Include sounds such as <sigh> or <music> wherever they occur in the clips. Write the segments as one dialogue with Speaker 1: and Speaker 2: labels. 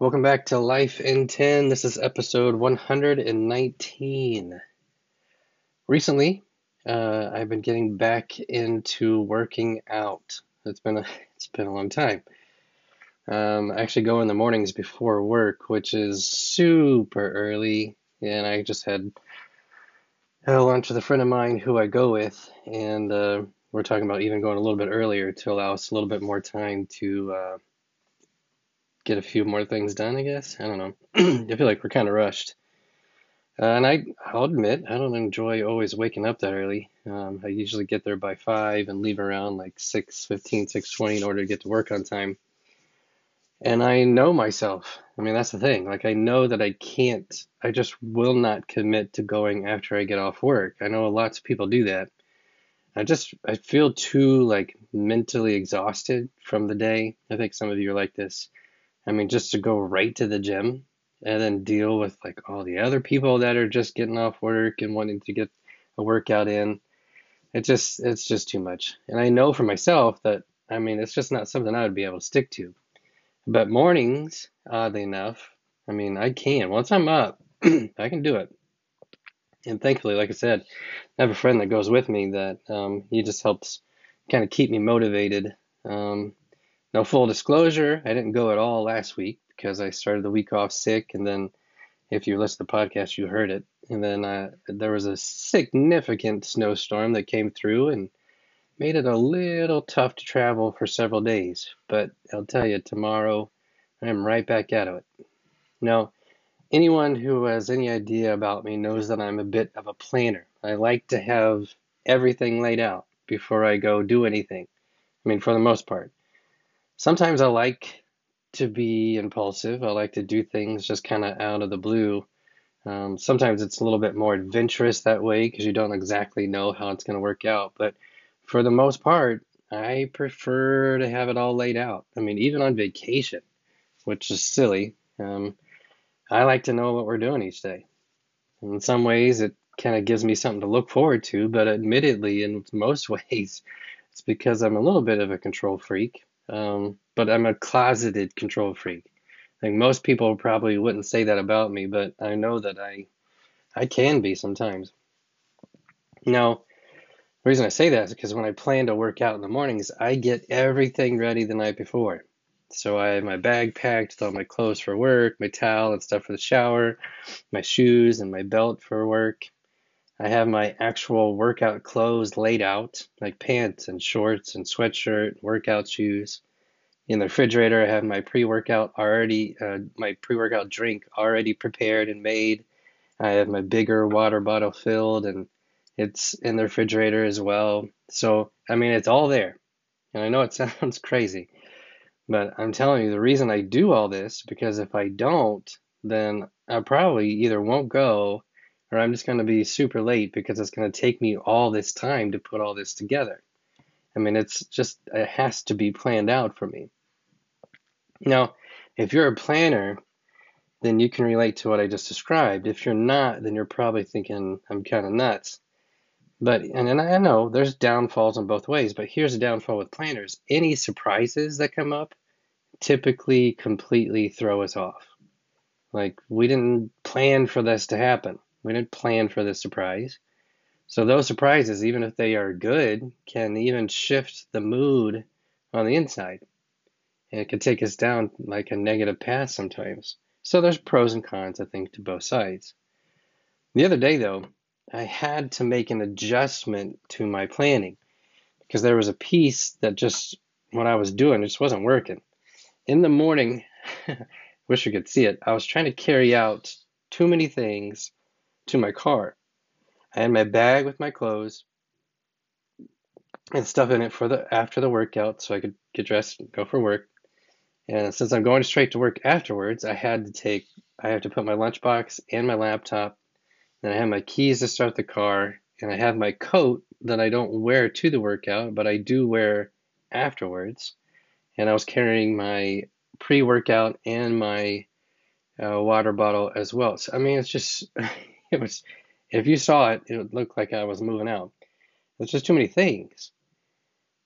Speaker 1: Welcome back to Life in 10. This is episode 119. Recently, uh, I've been getting back into working out. It's been a, <laughs> it's been a long time. Um, I actually go in the mornings before work, which is super early, and I just had, lunch with a friend of mine who I go with, and uh, we're talking about even going a little bit earlier to allow us a little bit more time to uh, get a few more things done, I guess. I don't know. <clears throat> I feel like we're kind of rushed. Uh, and I, I'll admit, I don't enjoy always waking up that early. Um, I usually get there by 5 and leave around like 6.15, 6.20 in order to get to work on time. And I know myself. I mean, that's the thing. Like, I know that I can't, I just will not commit to going after I get off work. I know lots of people do that. I just, I feel too, like, mentally exhausted from the day. I think some of you are like this. I mean, just to go right to the gym and then deal with like all the other people that are just getting off work and wanting to get a workout in. It just it's just too much. And I know for myself that I mean it's just not something I would be able to stick to. But mornings, oddly enough, I mean I can. Once I'm up, <clears throat> I can do it. And thankfully, like I said, I have a friend that goes with me that um, he just helps kind of keep me motivated. Um, no full disclosure, I didn't go at all last week because I started the week off sick, and then if you listen to the podcast, you heard it. And then uh, there was a significant snowstorm that came through and made it a little tough to travel for several days. But I'll tell you, tomorrow I'm right back at it. Now, anyone who has any idea about me knows that I'm a bit of a planner. I like to have everything laid out before I go do anything. I mean, for the most part sometimes I like to be impulsive. I like to do things just kind of out of the blue. Um, sometimes it's a little bit more adventurous that way because you don't exactly know how it's going to work out. But for the most part, I prefer to have it all laid out. I mean, even on vacation, which is silly, um, I like to know what we're doing each day. In some ways, it kind of gives me something to look forward to, but admittedly, in most <laughs> ways, it's because I'm a little bit of a control freak. Um, but I'm a closeted control freak. I think most people probably wouldn't say that about me, but I know that I I can be sometimes. Now, the reason I say that is because when I plan to work out in the mornings, I get everything ready the night before. So I have my bag packed with all my clothes for work, my towel and stuff for the shower, my shoes and my belt for work. I have my actual workout clothes laid out, like pants and shorts and sweatshirt, workout shoes. In the refrigerator, I have my pre-workout already, uh, my pre-workout drink already prepared and made. I have my bigger water bottle filled, and it's in the refrigerator as well. So, I mean, it's all there. And I know it <laughs> sounds crazy, but I'm telling you, the reason I do all this because if I don't, then I probably either won't go or I'm just going to be super late because it's going to take me all this time to put all this together. I mean, it's just, it has to be planned out for me. Now, if you're a planner, then you can relate to what I just described. If you're not, then you're probably thinking I'm kind of nuts. But, and, and I know there's downfalls in both ways, but here's a downfall with planners any surprises that come up typically completely throw us off. Like, we didn't plan for this to happen. We didn't plan for this surprise. So those surprises, even if they are good, can even shift the mood on the inside. And it can take us down like a negative path sometimes. So there's pros and cons, I think, to both sides. The other day, though, I had to make an adjustment to my planning because there was a piece that just what I was doing it just wasn't working. In the morning, <laughs> wish you could see it, I was trying to carry out too many things to my car. I had my bag with my clothes and stuff in it for the after the workout so I could get dressed and go for work. And since I'm going straight to work afterwards, I had to take I have to put my lunchbox and my laptop. Then I have my keys to start the car, and I have my coat that I don't wear to the workout, but I do wear afterwards. And I was carrying my pre-workout and my uh, water bottle as well. So I mean, it's just <laughs> <laughs> it was, if you saw it, it would look like I was moving out. There's just too many things.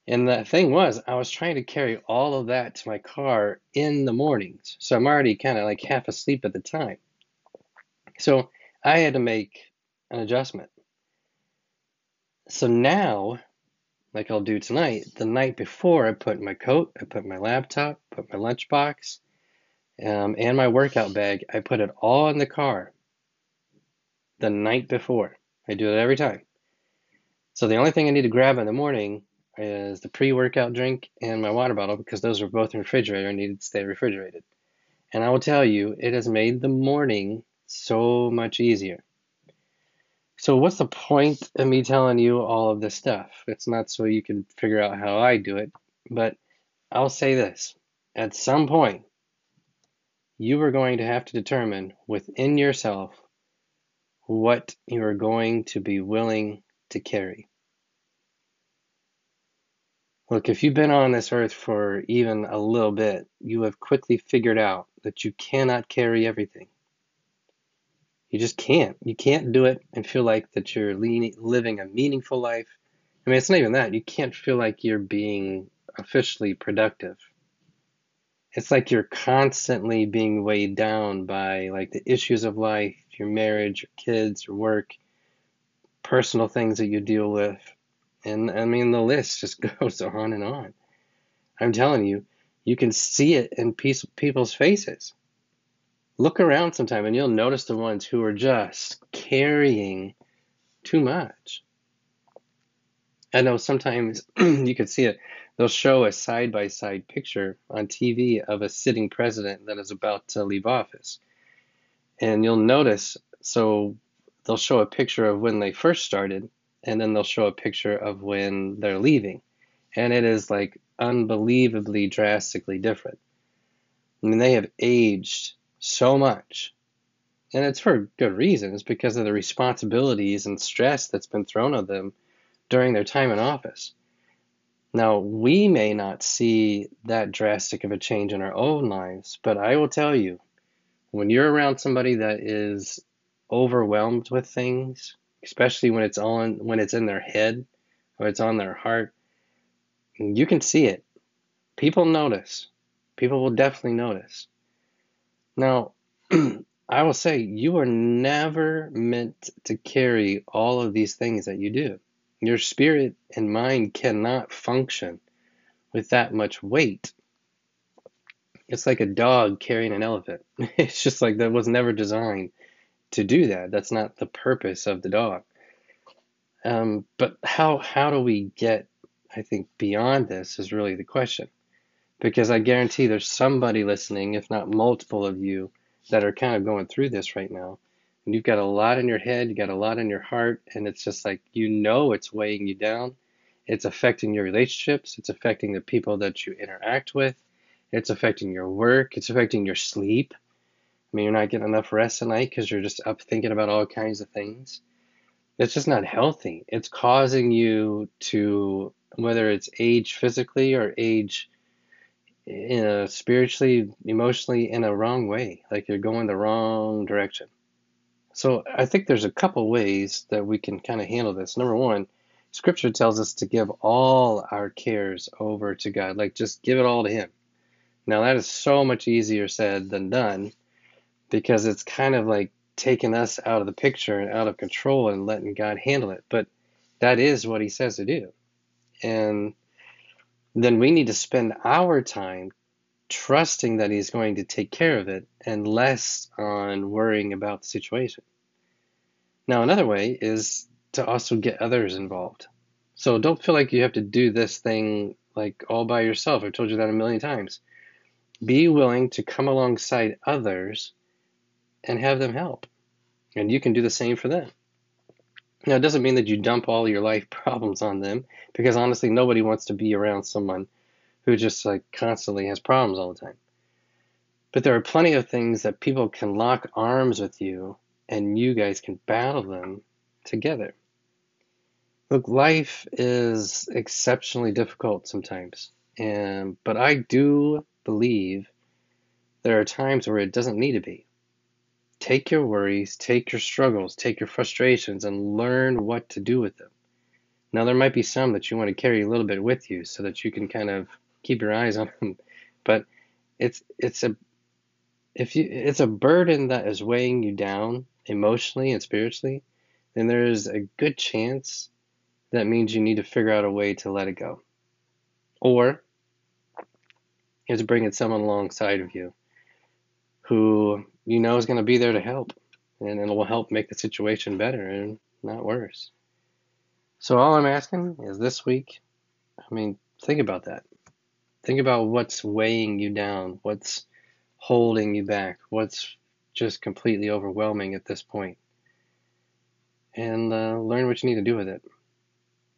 Speaker 1: And the thing was, I was trying to carry all of that to my car in the mornings. So I'm already kind of like half asleep at the time. So I had to make an adjustment. So now, like I'll do tonight, the night before, I put my coat, I put my laptop, put my lunchbox, um, and my workout bag. I put it all in the car the night before. I do it every time. So the only thing I need to grab in the morning is the pre-workout drink and my water bottle because those are both in the refrigerator and needed to stay refrigerated. And I will tell you, it has made the morning so much easier. So what's the point of me telling you all of this stuff? It's not so you can figure out how I do it, but I'll say this. At some point, you are going to have to determine within yourself what you are going to be willing to carry. Look, if you've been on this earth for even a little bit, you have quickly figured out that you cannot carry everything. You just can't. You can't do it and feel like that you're living a meaningful life. I mean, it's not even that. You can't feel like you're being officially productive. It's like you're constantly being weighed down by like the issues of life, your marriage, your kids, your work, personal things that you deal with. And I mean, the list just <laughs> goes on and on. I'm telling you, you can see it in people's faces. Look around sometime and you'll notice the ones who are just carrying too much. I know sometimes <clears throat> you can see it. They'll show a side by side picture on TV of a sitting president that is about to leave office. And you'll notice, so they'll show a picture of when they first started, and then they'll show a picture of when they're leaving. And it is like unbelievably drastically different. I mean, they have aged so much. And it's for good reasons because of the responsibilities and stress that's been thrown on them during their time in office. Now, we may not see that drastic of a change in our own lives, but I will tell you, when you're around somebody that is overwhelmed with things, especially when it's on when it's in their head or it's on their heart, you can see it. People notice. People will definitely notice. Now, <clears throat> I will say you are never meant to carry all of these things that you do. Your spirit and mind cannot function with that much weight. It's like a dog carrying an elephant. <laughs> It's just like that was never designed to do that. That's not the purpose of the dog. Um, but how how do we get, I think, beyond this is really the question because I guarantee there's somebody listening, if not multiple of you, that are kind of going through this right now. And you've got a lot in your head, you got a lot in your heart, and it's just like you know it's weighing you down. It's affecting your relationships, it's affecting the people that you interact with, it's affecting your work, it's affecting your sleep. I mean, you're not getting enough rest at night because you're just up thinking about all kinds of things. It's just not healthy. It's causing you to, whether it's age physically or age in a spiritually, emotionally in a wrong way. Like you're going the wrong direction. So I think there's a couple ways that we can kind of handle this. Number one, scripture tells us to give all our cares over to God. Like just give it all to Him. Now that is so much easier said than done because it's kind of like taking us out of the picture and out of control and letting God handle it. But that is what He says to do. And then we need to spend our time trusting that he's going to take care of it and less on worrying about the situation. Now, another way is to also get others involved. So don't feel like you have to do this thing like all by yourself. I've told you that a million times. Be willing to come alongside others and have them help. And you can do the same for them. Now, it doesn't mean that you dump all your life <laughs> problems on them, because honestly, nobody wants to be around someone who just like constantly has problems all the time. But there are plenty of things that people can lock arms with you, and you guys can battle them together. Look, life is exceptionally difficult sometimes, and but I do believe there are times where it doesn't need to be. Take your worries, take your struggles, take your frustrations, and learn what to do with them. Now, there might be some that you want to carry a little bit with you so that you can kind of keep your eyes on them, <laughs> but it's it's a if you it's a burden that is weighing you down emotionally and spiritually, then there is a good chance that means you need to figure out a way to let it go. Or is bringing someone alongside of you who you know is going to be there to help and it will help make the situation better and not worse. So all I'm asking is this week, I mean, think about that. Think about what's weighing you down, what's holding you back, what's just completely overwhelming at this point, and uh, learn what you need to do with it.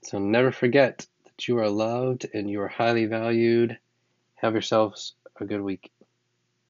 Speaker 1: So never forget that you are loved and you are highly valued. Have yourselves a good week.